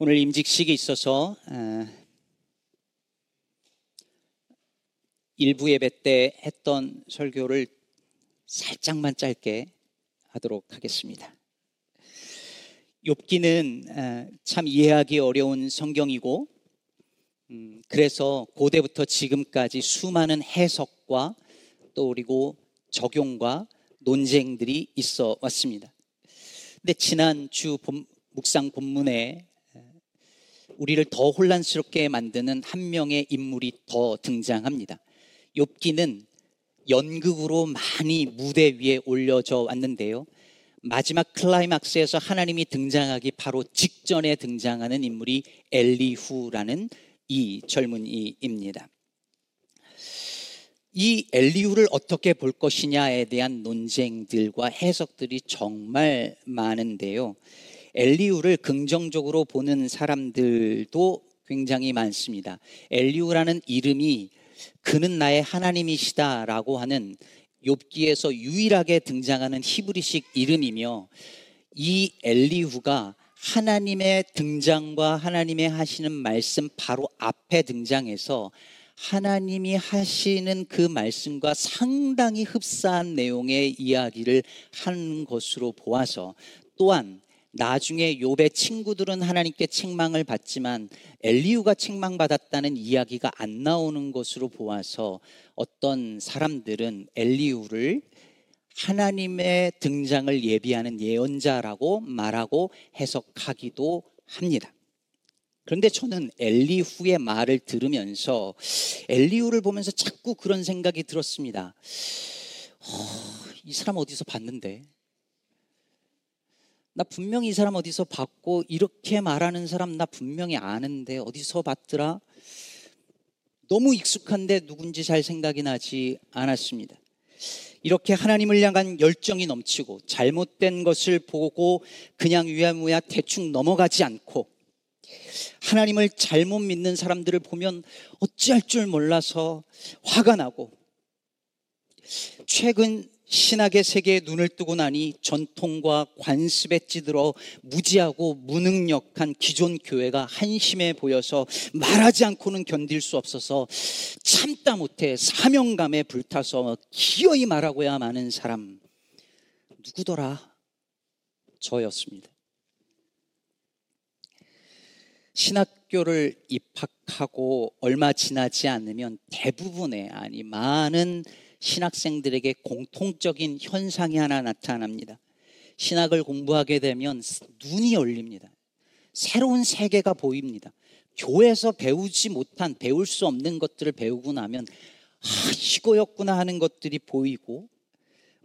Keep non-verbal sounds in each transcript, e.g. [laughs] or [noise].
오늘 임직식이 있어서 어, 일부 예배 때 했던 설교를 살짝만 짧게 하도록 하겠습니다. 욥기는 어, 참 이해하기 어려운 성경이고 음, 그래서 고대부터 지금까지 수많은 해석과 또 그리고 적용과 논쟁들이 있어 왔습니다. 근데 지난 주 묵상 본문에 우리를 더 혼란스럽게 만드는 한 명의 인물이 더 등장합니다. 욥기는 연극으로 많이 무대 위에 올려져 왔는데요. 마지막 클라이막스에서 하나님이 등장하기 바로 직전에 등장하는 인물이 엘리후라는 이 젊은이입니다. 이 엘리후를 어떻게 볼 것이냐에 대한 논쟁들과 해석들이 정말 많은데요. 엘리우를 긍정적으로 보는 사람들도 굉장히 많습니다. 엘리우라는 이름이 그는 나의 하나님이시다라고 하는 욥기에서 유일하게 등장하는 히브리식 이름이며 이 엘리후가 하나님의 등장과 하나님의 하시는 말씀 바로 앞에 등장해서 하나님이 하시는 그 말씀과 상당히 흡사한 내용의 이야기를 한 것으로 보아서 또한 나중에 욥의 친구들은 하나님께 책망을 받지만 엘리우가 책망받았다는 이야기가 안 나오는 것으로 보아서 어떤 사람들은 엘리우를 하나님의 등장을 예비하는 예언자라고 말하고 해석하기도 합니다. 그런데 저는 엘리후의 말을 들으면서 엘리후를 보면서 자꾸 그런 생각이 들었습니다. 어, 이 사람 어디서 봤는데? 나 분명히 이 사람 어디서 봤고 이렇게 말하는 사람 나 분명히 아는데 어디서 봤더라? 너무 익숙한데 누군지 잘 생각이 나지 않았습니다. 이렇게 하나님을 향한 열정이 넘치고 잘못된 것을 보고 그냥 위야무야 대충 넘어가지 않고 하나님을 잘못 믿는 사람들을 보면 어찌할 줄 몰라서 화가 나고 최근 신학의 세계에 눈을 뜨고 나니 전통과 관습에 찌들어 무지하고 무능력한 기존 교회가 한심해 보여서 말하지 않고는 견딜 수 없어서 참다 못해 사명감에 불타서 기어이 말하고야 마는 사람 누구더라? 저였습니다. 신학교를 입학하고 얼마 지나지 않으면 대부분의 아니 많은 신학생들에게 공통적인 현상이 하나 나타납니다. 신학을 공부하게 되면 눈이 열립니다. 새로운 세계가 보입니다. 교회에서 배우지 못한, 배울 수 없는 것들을 배우고 나면, 아, 이거였구나 하는 것들이 보이고,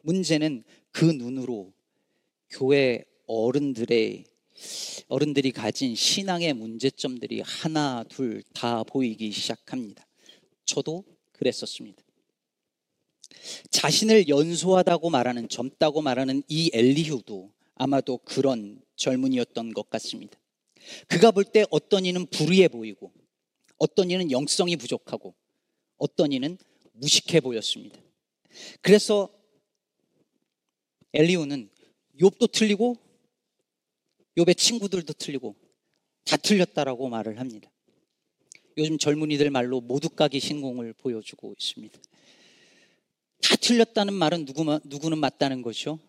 문제는 그 눈으로 교회 어른들의, 어른들이 가진 신앙의 문제점들이 하나, 둘 다 보이기 시작합니다. 저도 그랬었습니다. 자신을 연소하다고 말하는 젊다고 말하는 이 엘리후도 아마도 그런 젊은이였던 것 같습니다. 그가 볼 때 어떤 이는 불의해 보이고 어떤 이는 영성이 부족하고 어떤 이는 무식해 보였습니다. 그래서 엘리후는 욥도 틀리고 욥의 친구들도 틀리고 다 틀렸다라고 말을 합니다. 요즘 젊은이들 말로 모두 까기 신공을 보여주고 있습니다. 다 틀렸다는 말은 누구, 누구는 맞다는 것이요?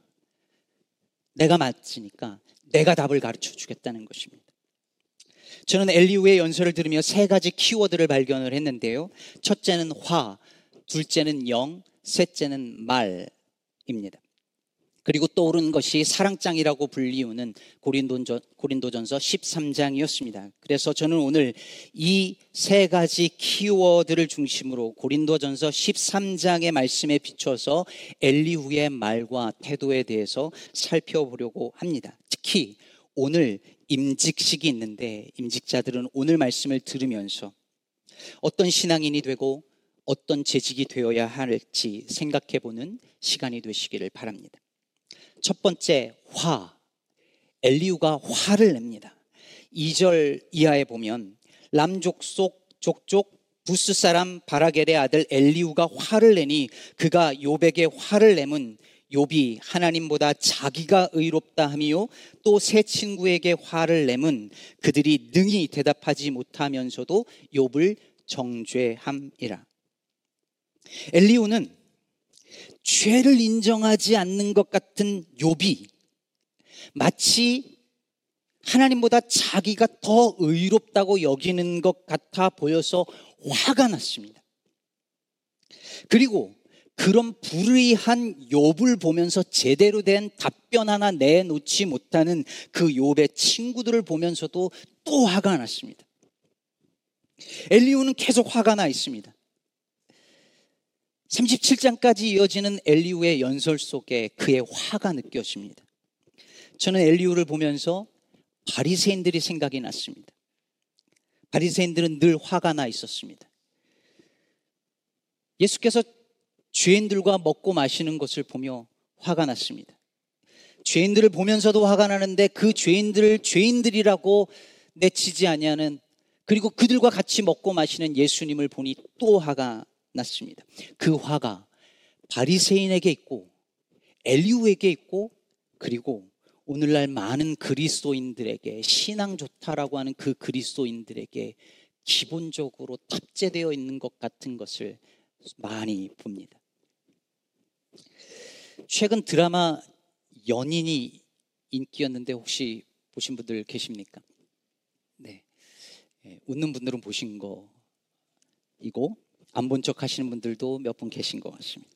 내가 맞으니까 내가 답을 가르쳐 주겠다는 것입니다. 저는 엘리우의 연설을 들으며 세 가지 키워드를 발견을 했는데요. 첫째는 화, 둘째는 영, 셋째는 말입니다. 그리고 떠오른 것이 사랑장이라고 불리우는 고린도전, 고린도전서 13장이었습니다. 그래서 저는 오늘 이 세 가지 키워드를 중심으로 고린도전서 13장의 말씀에 비춰서 엘리후의 말과 태도에 대해서 살펴보려고 합니다. 특히 오늘 임직식이 있는데 임직자들은 오늘 말씀을 들으면서 어떤 신앙인이 되고 어떤 재직이 되어야 할지 생각해 보는 시간이 되시기를 바랍니다. 첫 번째 화. 엘리우가 화를 냅니다. 2절 이하에 보면 람족속 족족 부스 사람 바라겔의 아들 엘리우가 화를 내니 그가 요백의 화를 내면 욥이 하나님보다 자기가 의롭다 함이요 또 새 친구에게 화를 내면 그들이 능히 대답하지 못하면서도 욥을 정죄함이라. 엘리오는 죄를 인정하지 않는 것 같은 욥이 마치 하나님보다 자기가 더 의롭다고 여기는 것 같아 보여서 화가 났습니다. 그리고 그런 불의한 욥을 보면서 제대로 된 답변 하나 내놓지 못하는 그 욥의 친구들을 보면서도 또 화가 났습니다. 엘리우는 계속 화가 나 있습니다. 37장까지 이어지는 엘리우의 연설 속에 그의 화가 느껴집니다. 저는 엘리우를 보면서 바리새인들이 생각이 났습니다. 바리새인들은 늘 화가 나 있었습니다. 예수께서 죄인들과 먹고 마시는 것을 보며 화가 났습니다. 죄인들을 보면서도 화가 나는데 그 죄인들을 죄인들이라고 내치지 아니하는 그리고 그들과 같이 먹고 마시는 예수님을 보니 또 화가 났습니다. 그 화가 바리새인에게 있고 엘리우에게 있고 그리고 오늘날 많은 그리스도인들에게 신앙 좋다라고 하는 그 그리스도인들에게 기본적으로 탑재되어 있는 것 같은 것을 많이 봅니다. 최근 드라마 연인이 인기였는데 혹시 보신 분들 계십니까? 네. 예, 웃는 분들은 보신 거이고 안 본 척 하시는 분들도 몇 분 계신 것 같습니다.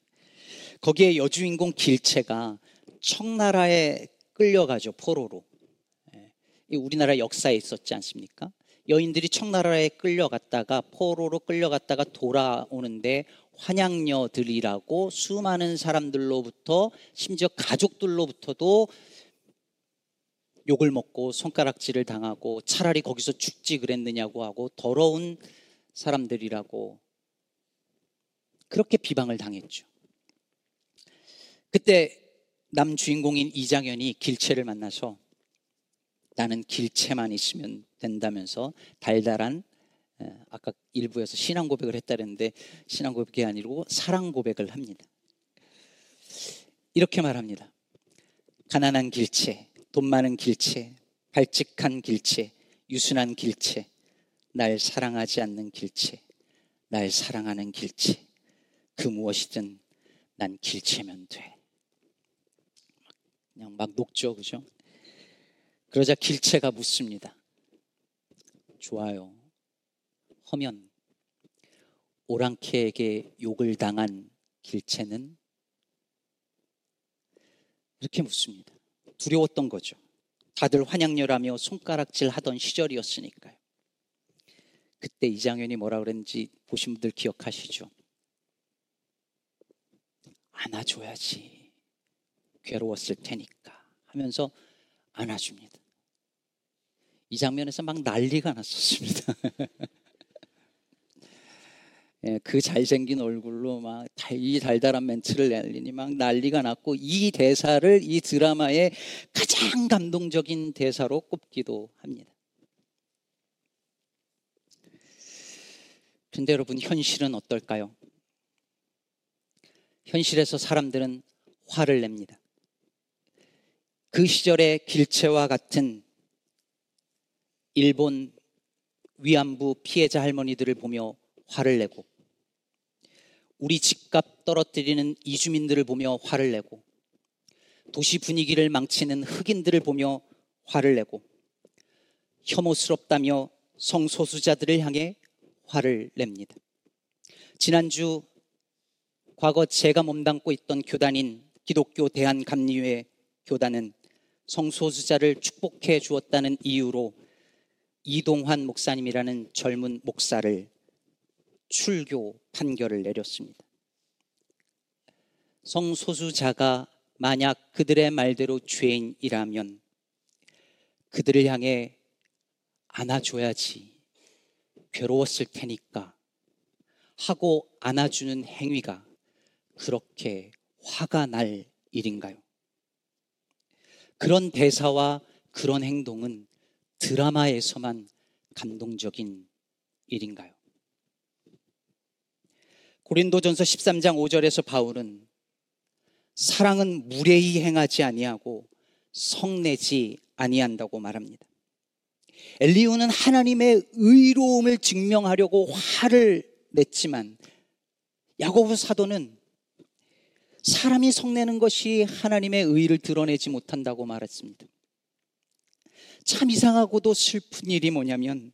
거기에 여주인공 길채가 청나라에 끌려가죠 포로로. 예, 우리나라 역사에 있었지 않습니까? 여인들이 청나라에 끌려갔다가 포로로 끌려갔다가 돌아오는데 환양녀들이라고 수많은 사람들로부터 심지어 가족들로부터도 욕을 먹고 손가락질을 당하고 차라리 거기서 죽지 그랬느냐고 하고 더러운 사람들이라고 그렇게 비방을 당했죠. 그때 남 주인공인 이장현이 길채를 만나서 나는 길채만 있으면 된다면서 달달한 아까 일부에서 신앙 고백을 했다는데 신앙 고백이 아니고 사랑 고백을 합니다. 이렇게 말합니다. 가난한 길체, 돈 많은 길체, 발칙한 길체, 유순한 길체, 날 사랑하지 않는 길체, 날 사랑하는 길체, 그 무엇이든 난 길체면 돼. 그냥 막 녹죠, 그죠? 그러자 길체가 묻습니다. 좋아요. 허면 오랑캐에게 욕을 당한 길체는 이렇게 묻습니다. 두려웠던 거죠. 다들 환양렬하며 손가락질 하던 시절이었으니까요. 그때 이장현이 뭐라 그랬는지 보신 분들 기억하시죠? 안아줘야지. 괴로웠을 테니까 하면서 안아줍니다. 이 장면에서 막 난리가 났었습니다. [laughs] 예, 그 잘생긴 얼굴로 막 이 달달한 멘트를 날리니 막 난리가 났고 이 대사를 이 드라마의 가장 감동적인 대사로 꼽기도 합니다. 근데 여러분 현실은 어떨까요? 현실에서 사람들은 화를 냅니다. 그 시절의 길체와 같은 일본 위안부 피해자 할머니들을 보며 화를 내고 우리 집값 떨어뜨리는 이주민들을 보며 화를 내고 도시 분위기를 망치는 흑인들을 보며 화를 내고 혐오스럽다며 성소수자들을 향해 화를 냅니다. 지난주 과거 제가 몸담고 있던 교단인 기독교 대한감리회 교단은 성소수자를 축복해 주었다는 이유로 이동환 목사님이라는 젊은 목사를 출교 판결을 내렸습니다. 성소수자가 만약 그들의 말대로 죄인이라면 그들을 향해 안아줘야지 괴로웠을 테니까 하고 안아주는 행위가 그렇게 화가 날 일인가요? 그런 대사와 그런 행동은 드라마에서만 감동적인 일인가요? 고린도전서 13장 5절에서 바울은 사랑은 무례히 행하지 아니하고 성내지 아니한다고 말합니다. 엘리우는 하나님의 의로움을 증명하려고 화를 냈지만 야고보 사도는 사람이 성내는 것이 하나님의 의를 드러내지 못한다고 말했습니다. 참 이상하고도 슬픈 일이 뭐냐면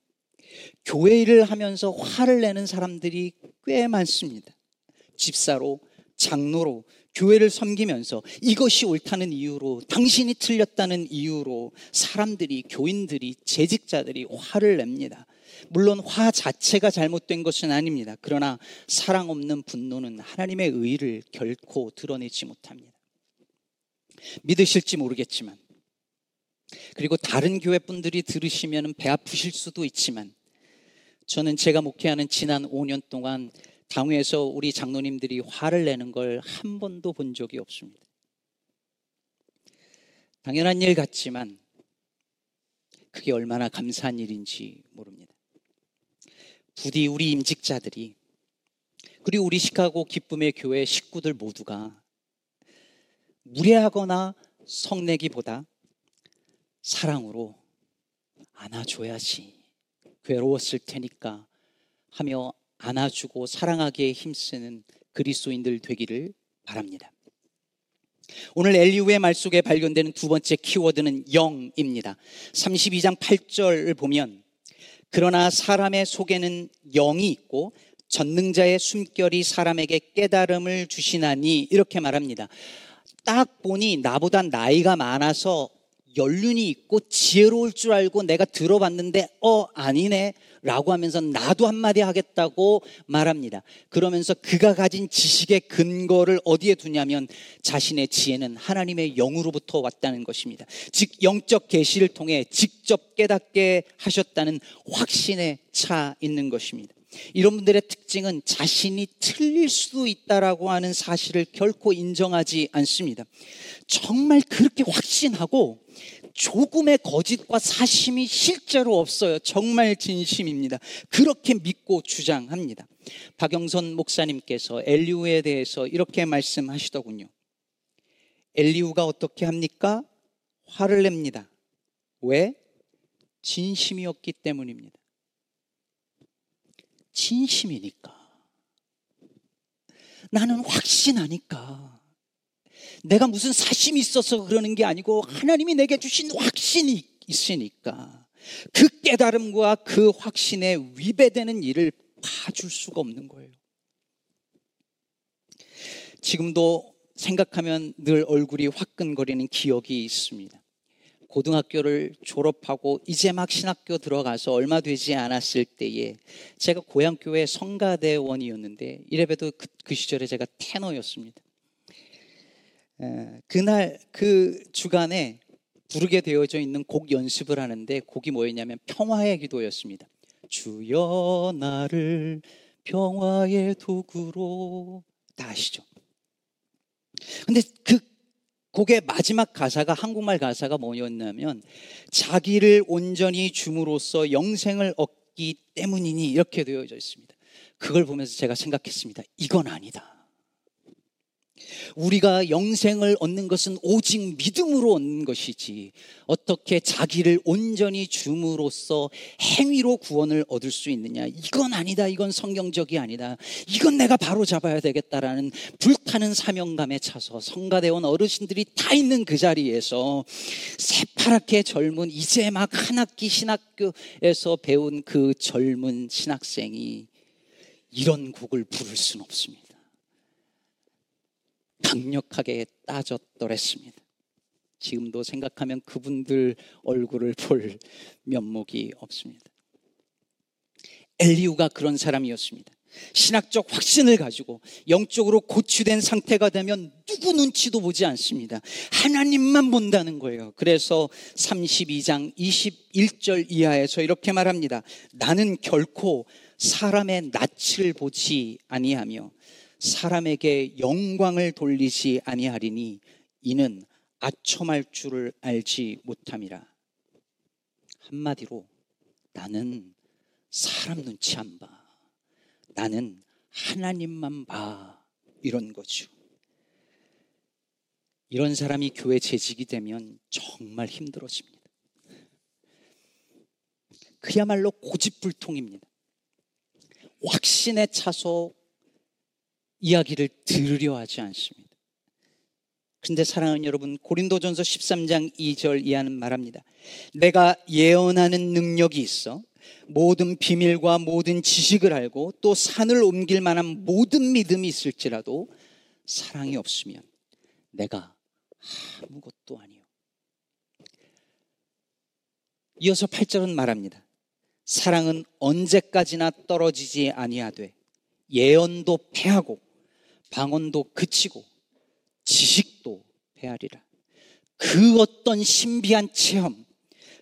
교회 일을 하면서 화를 내는 사람들이 꽤 많습니다. 집사로, 장로로, 교회를 섬기면서 이것이 옳다는 이유로, 당신이 틀렸다는 이유로 사람들이, 교인들이, 재직자들이 화를 냅니다. 물론 화 자체가 잘못된 것은 아닙니다. 그러나 사랑 없는 분노는 하나님의 의를 결코 드러내지 못합니다. 믿으실지 모르겠지만, 그리고 다른 교회 분들이 들으시면 배 아프실 수도 있지만, 저는 제가 목회하는 지난 5년 동안 당회에서 우리 장로님들이 화를 내는 걸 한 번도 본 적이 없습니다. 당연한 일 같지만 그게 얼마나 감사한 일인지 모릅니다. 부디 우리 임직자들이 그리고 우리 시카고 기쁨의 교회 식구들 모두가 무례하거나 성내기보다 사랑으로 안아줘야지 괴로웠을 테니까 하며 안아주고 사랑하기에 힘쓰는 그리스도인들 되기를 바랍니다. 오늘 엘리우의 말 속에 발견되는 두 번째 키워드는 영입니다. 32장 8절을 보면 그러나 사람의 속에는 영이 있고 전능자의 숨결이 사람에게 깨달음을 주시나니 이렇게 말합니다. 딱 보니 나보다 나이가 많아서 연륜이 있고 지혜로울 줄 알고 내가 들어봤는데 어 아니네 라고 하면서 나도 한마디 하겠다고 말합니다. 그러면서 그가 가진 지식의 근거를 어디에 두냐면 자신의 지혜는 하나님의 영으로부터 왔다는 것입니다. 즉 영적 계시를 통해 직접 깨닫게 하셨다는 확신에 차 있는 것입니다. 이런 분들의 특징은 자신이 틀릴 수도 있다라고 하는 사실을 결코 인정하지 않습니다. 정말 그렇게 확신하고 조금의 거짓과 사심이 실제로 없어요. 정말 진심입니다. 그렇게 믿고 주장합니다. 박영선 목사님께서 엘리우에 대해서 이렇게 말씀하시더군요. 엘리우가 어떻게 합니까? 화를 냅니다. 왜? 진심이었기 때문입니다. 진심이니까. 나는 확신하니까. 내가 무슨 사심이 있어서 그러는 게 아니고 하나님이 내게 주신 확신이 있으니까 그 깨달음과 그 확신에 위배되는 일을 봐줄 수가 없는 거예요. 지금도 생각하면 늘 얼굴이 화끈거리는 기억이 있습니다. 고등학교를 졸업하고 이제 막 신학교 들어가서 얼마 되지 않았을 때에 제가 고향교회 성가대원이었는데 이래봬도 그, 그 시절에 제가 테너였습니다. 그날 그 주간에 부르게 되어져 있는 곡 연습을 하는데 곡이 뭐였냐면 평화의 기도였습니다. 주여 나를 평화의 도구로 다 아시죠? 근데 그 곡의 마지막 가사가 한국말 가사가 뭐였냐면 자기를 온전히 줌으로써 영생을 얻기 때문이니 이렇게 되어져 있습니다. 그걸 보면서 제가 생각했습니다. 이건 아니다. 우리가 영생을 얻는 것은 오직 믿음으로 얻는 것이지 어떻게 자기를 온전히 줌으로써 행위로 구원을 얻을 수 있느냐? 이건 아니다. 이건 성경적이 아니다. 이건 내가 바로 잡아야 되겠다라는 불타는 사명감에 차서 성가대원 어르신들이 다 있는 그 자리에서 새파랗게 젊은 이제 막 한 학기 신학교에서 배운 그 젊은 신학생이 이런 곡을 부를 수는 없습니다. 강력하게 따졌더랬습니다. 지금도 생각하면 그분들 얼굴을 볼 면목이 없습니다. 엘리우가 그런 사람이었습니다. 신학적 확신을 가지고 영적으로 고취된 상태가 되면 누구 눈치도 보지 않습니다. 하나님만 본다는 거예요. 그래서 32장 21절 이하에서 이렇게 말합니다. 나는 결코 사람의 낯을 보지 아니하며 사람에게 영광을 돌리지 아니하리니 이는 아첨할 줄을 알지 못함이라. 한마디로 나는 사람 눈치 안 봐. 나는 하나님만 봐. 이런 거죠. 이런 사람이 교회 재직이 되면 정말 힘들어집니다. 그야말로 고집불통입니다. 확신에 차서 이야기를 들으려 하지 않습니다. 그런데 사랑하는 여러분, 고린도전서 13장 2절 이하는 말합니다. 내가 예언하는 능력이 있어 모든 비밀과 모든 지식을 알고 또 산을 옮길 만한 모든 믿음이 있을지라도 사랑이 없으면 내가 아무것도 아니요. 이어서 8절은 말합니다. 사랑은 언제까지나 떨어지지 아니하되 예언도 패하고 방언도 그치고 지식도 패하리라. 그 어떤 신비한 체험,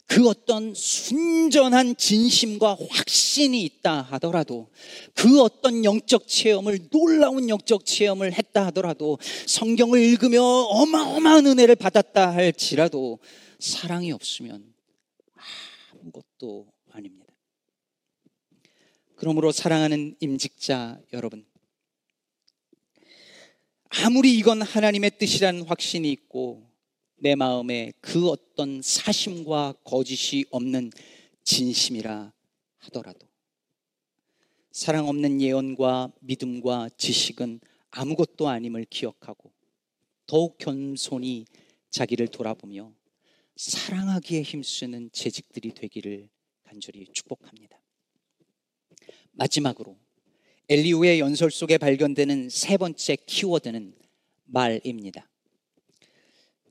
그 어떤 순전한 진심과 확신이 있다 하더라도 그 어떤 영적 체험을 놀라운 영적 체험을 했다 하더라도 성경을 읽으며 어마어마한 은혜를 받았다 할지라도 사랑이 없으면 아무것도 아닙니다. 그러므로 사랑하는 임직자 여러분 아무리 이건 하나님의 뜻이라는 확신이 있고 내 마음에 그 어떤 사심과 거짓이 없는 진심이라 하더라도 사랑 없는 예언과 믿음과 지식은 아무것도 아님을 기억하고 더욱 겸손히 자기를 돌아보며 사랑하기에 힘쓰는 재직들이 되기를 간절히 축복합니다. 마지막으로 엘리우의 연설 속에 발견되는 세 번째 키워드는 말입니다.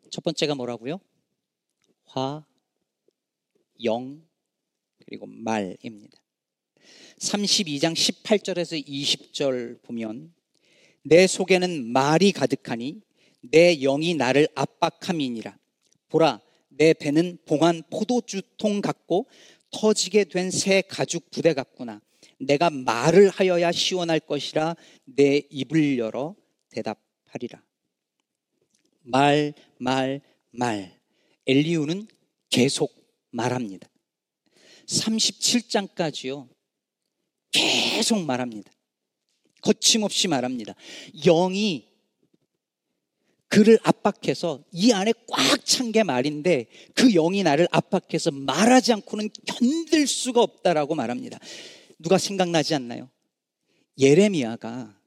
첫 번째가 뭐라고요? 화, 영, 그리고 말입니다. 32장 18절에서 20절 보면 내 속에는 말이 가득하니 내 영이 나를 압박함이니라. 보라, 내 배는 봉한 포도주통 같고 터지게 된 새 가죽 부대 같구나. 내가 말을 하여야 시원할 것이라 내 입을 열어 대답하리라. 말, 말, 말. 엘리우는 계속 말합니다. 37장까지요. 계속 말합니다. 거침없이 말합니다. 영이 그를 압박해서 이 안에 꽉 찬 게 말인데 그 영이 나를 압박해서 말하지 않고는 견딜 수가 없다라고 말합니다. 누가 생각나지 않나요? 예레미야가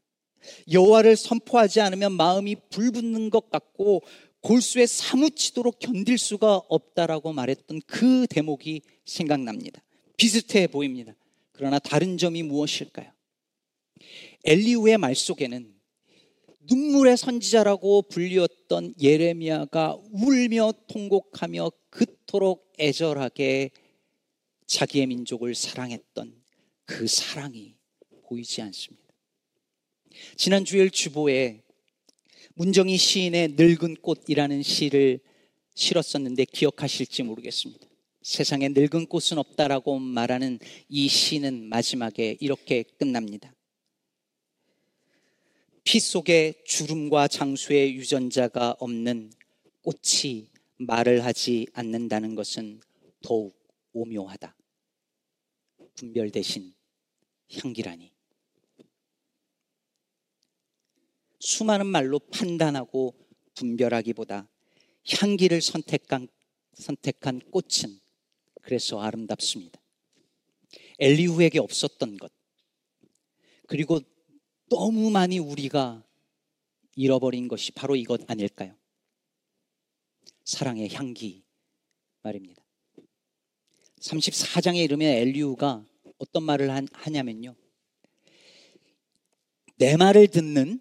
여호와를 선포하지 않으면 마음이 불붙는 것 같고 골수에 사무치도록 견딜 수가 없다라고 말했던 그 대목이 생각납니다. 비슷해 보입니다. 그러나 다른 점이 무엇일까요? 엘리우의 말 속에는 눈물의 선지자라고 불리웠던 예레미야가 울며 통곡하며 그토록 애절하게 자기의 민족을 사랑했던 그 사랑이 보이지 않습니다. 지난 주일 주보에 문정희 시인의 늙은 꽃이라는 시를 실었었는데 기억하실지 모르겠습니다. 세상에 늙은 꽃은 없다라고 말하는 이 시는 마지막에 이렇게 끝납니다. 피 속에 주름과 장수의 유전자가 없는 꽃이 말을 하지 않는다는 것은 더욱 오묘하다. 분별 대신 향기라니. 수많은 말로 판단하고 분별하기보다 향기를 선택한, 선택한 꽃은 그래서 아름답습니다. 엘리후에게 없었던 것. 그리고 너무 많이 우리가 잃어버린 것이 바로 이것 아닐까요? 사랑의 향기 말입니다. 34장에 이르면 엘리우가 어떤 말을 하냐면요. 내 말을 듣는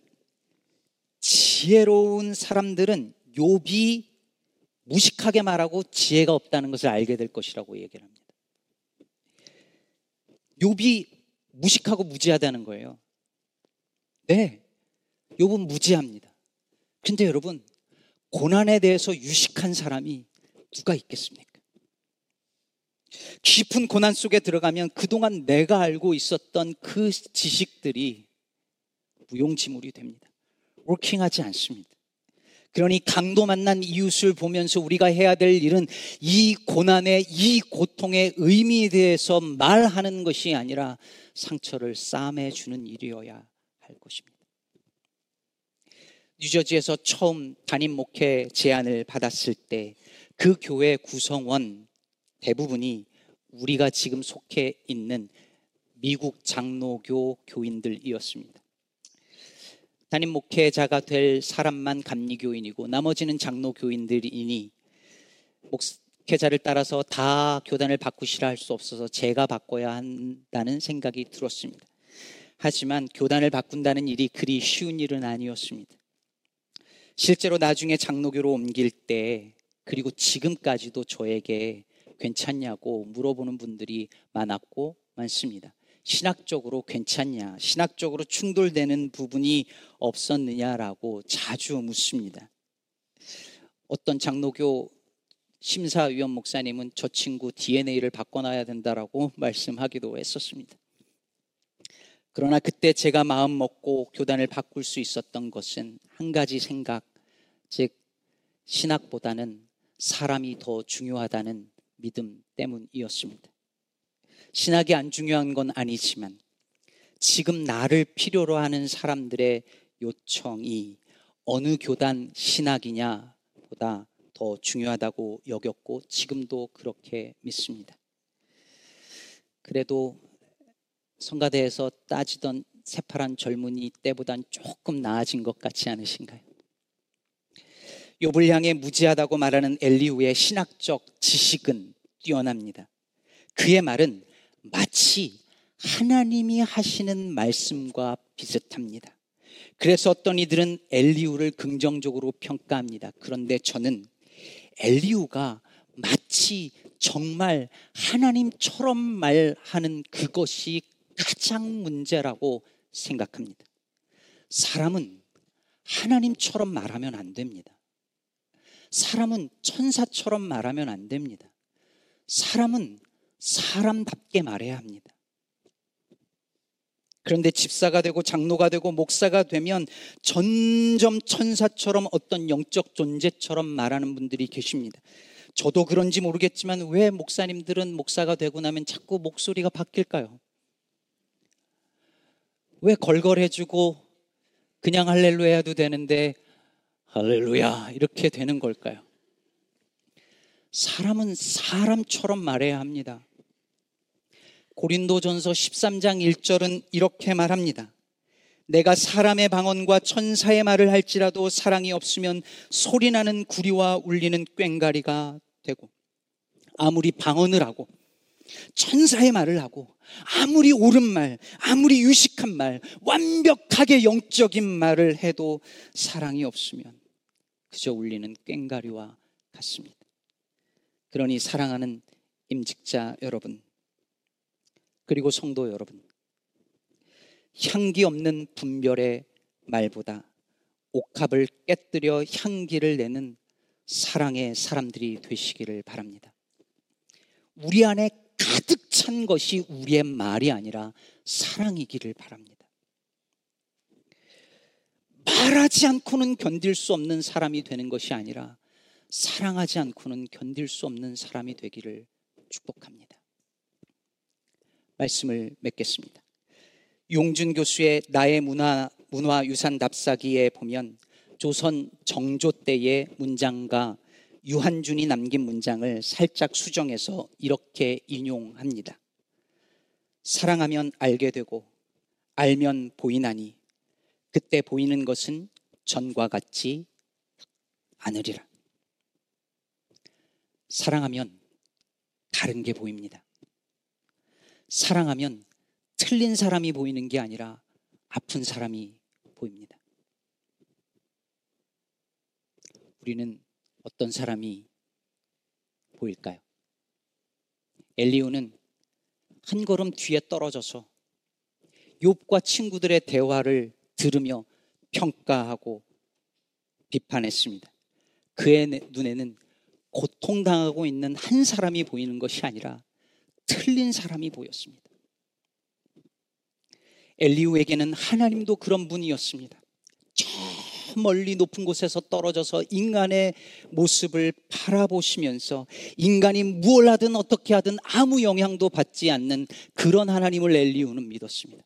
지혜로운 사람들은 욥이 무식하게 말하고 지혜가 없다는 것을 알게 될 것이라고 얘기를 합니다. 욥이 무식하고 무지하다는 거예요. 네. 욥은 무지합니다. 근데 여러분, 고난에 대해서 유식한 사람이 누가 있겠습니까? 깊은 고난 속에 들어가면 그동안 내가 알고 있었던 그 지식들이 무용지물이 됩니다. 워킹하지 않습니다. 그러니 강도 만난 이웃을 보면서 우리가 해야 될 일은 이 고난의 이 고통의 의미에 대해서 말하는 것이 아니라 상처를 싸매 주는 일이어야 할 것입니다. 뉴저지에서 처음 담임 목회 제안을 받았을 때 그 교회 구성원 대부분이 우리가 지금 속해 있는 미국 장로교 교인들이었습니다. 담임 목회자가 될 사람만 감리교인이고 나머지는 장로교인들이니 목회자를 따라서 다 교단을 바꾸시라 할 수 없어서 제가 바꿔야 한다는 생각이 들었습니다. 하지만 교단을 바꾼다는 일이 그리 쉬운 일은 아니었습니다. 실제로 나중에 장로교로 옮길 때 그리고 지금까지도 저에게 괜찮냐고 물어보는 분들이 많았고 많습니다. 신학적으로 괜찮냐, 신학적으로 충돌되는 부분이 없었느냐라고 자주 묻습니다. 어떤 장로교 심사위원 목사님은 저 친구 DNA를 바꿔놔야 된다라고 말씀하기도 했었습니다. 그러나 그때 제가 마음 먹고 교단을 바꿀 수 있었던 것은 한 가지 생각, 즉, 신학보다는 사람이 더 중요하다는 믿음 때문이었습니다. 신학이 안 중요한 건 아니지만 지금 나를 필요로 하는 사람들의 요청이 어느 교단 신학이냐 보다 더 중요하다고 여겼고 지금도 그렇게 믿습니다. 그래도 성가대에서 따지던 새파란 젊은이 때보단 조금 나아진 것 같지 않으신가요? 욥을 향해 무지하다고 말하는 엘리우의 신학적 지식은 뛰어납니다. 그의 말은 마치 하나님이 하시는 말씀과 비슷합니다. 그래서 어떤 이들은 엘리우를 긍정적으로 평가합니다. 그런데 저는 엘리우가 마치 정말 하나님처럼 말하는 그것이 가장 문제라고 생각합니다. 사람은 하나님처럼 말하면 안 됩니다. 사람은 천사처럼 말하면 안 됩니다. 사람은 사람답게 말해야 합니다. 그런데 집사가 되고 장로가 되고 목사가 되면 점점 천사처럼 어떤 영적 존재처럼 말하는 분들이 계십니다. 저도 그런지 모르겠지만 왜 목사님들은 목사가 되고 나면 자꾸 목소리가 바뀔까요? 왜 걸걸해주고 그냥 할렐루야 해도 되는데 할렐루야 이렇게 되는 걸까요? 사람은 사람처럼 말해야 합니다. 고린도전서 13장 1절은 이렇게 말합니다. 내가 사람의 방언과 천사의 말을 할지라도 사랑이 없으면 소리나는 구리와 울리는 꽹가리가 되고 아무리 방언을 하고 천사의 말을 하고 아무리 옳은 말, 아무리 유식한 말, 완벽하게 영적인 말을 해도 사랑이 없으면 그저 울리는 꽹가리와 같습니다. 그러니 사랑하는 임직자 여러분, 그리고 성도 여러분, 향기 없는 분별의 말보다 옥합을 깨뜨려 향기를 내는 사랑의 사람들이 되시기를 바랍니다. 우리 안에 가득 찬 것이 우리의 말이 아니라 사랑이기를 바랍니다. 말하지 않고는 견딜 수 없는 사람이 되는 것이 아니라 사랑하지 않고는 견딜 수 없는 사람이 되기를 축복합니다. 말씀을 맺겠습니다. 용준 교수의 나의 문화, 문화 유산 답사기에 보면 조선 정조 때의 문장과 유한준이 남긴 문장을 살짝 수정해서 이렇게 인용합니다. 사랑하면 알게 되고 알면 보이나니 그때 보이는 것은 전과 같지 않으리라. 사랑하면 다른 게 보입니다. 사랑하면 틀린 사람이 보이는 게 아니라 아픈 사람이 보입니다. 우리는 어떤 사람이 보일까요? 엘리오는 한 걸음 뒤에 떨어져서 욥과 친구들의 대화를 들으며 평가하고 비판했습니다. 그의 눈에는 고통당하고 있는 한 사람이 보이는 것이 아니라 틀린 사람이 보였습니다. 엘리우에게는 하나님도 그런 분이었습니다. 저 멀리 높은 곳에서 떨어져서 인간의 모습을 바라보시면서 인간이 무엇 하든 어떻게 하든 아무 영향도 받지 않는 그런 하나님을 엘리우는 믿었습니다.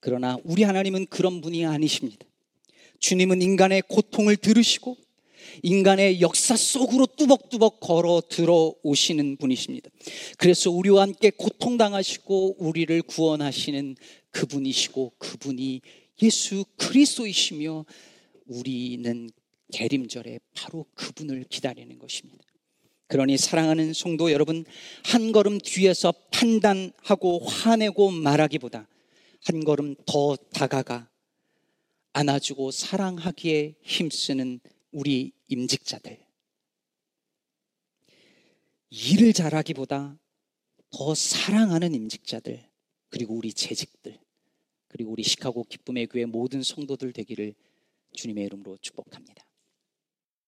그러나 우리 하나님은 그런 분이 아니십니다. 주님은 인간의 고통을 들으시고 인간의 역사 속으로 뚜벅뚜벅 걸어 들어오시는 분이십니다. 그래서 우리와 함께 고통당하시고 우리를 구원하시는 그분이시고 그분이 예수 그리스도이시며 우리는 대림절에 바로 그분을 기다리는 것입니다. 그러니 사랑하는 성도 여러분, 한 걸음 뒤에서 판단하고 화내고 말하기보다 한 걸음 더 다가가 안아주고 사랑하기에 힘쓰는 우리 임직자들. 일을 잘하기보다 더 사랑하는 임직자들, 그리고 우리 재직들, 그리고 우리 시카고 기쁨의 교회 모든 성도들 되기를 주님의 이름으로 축복합니다.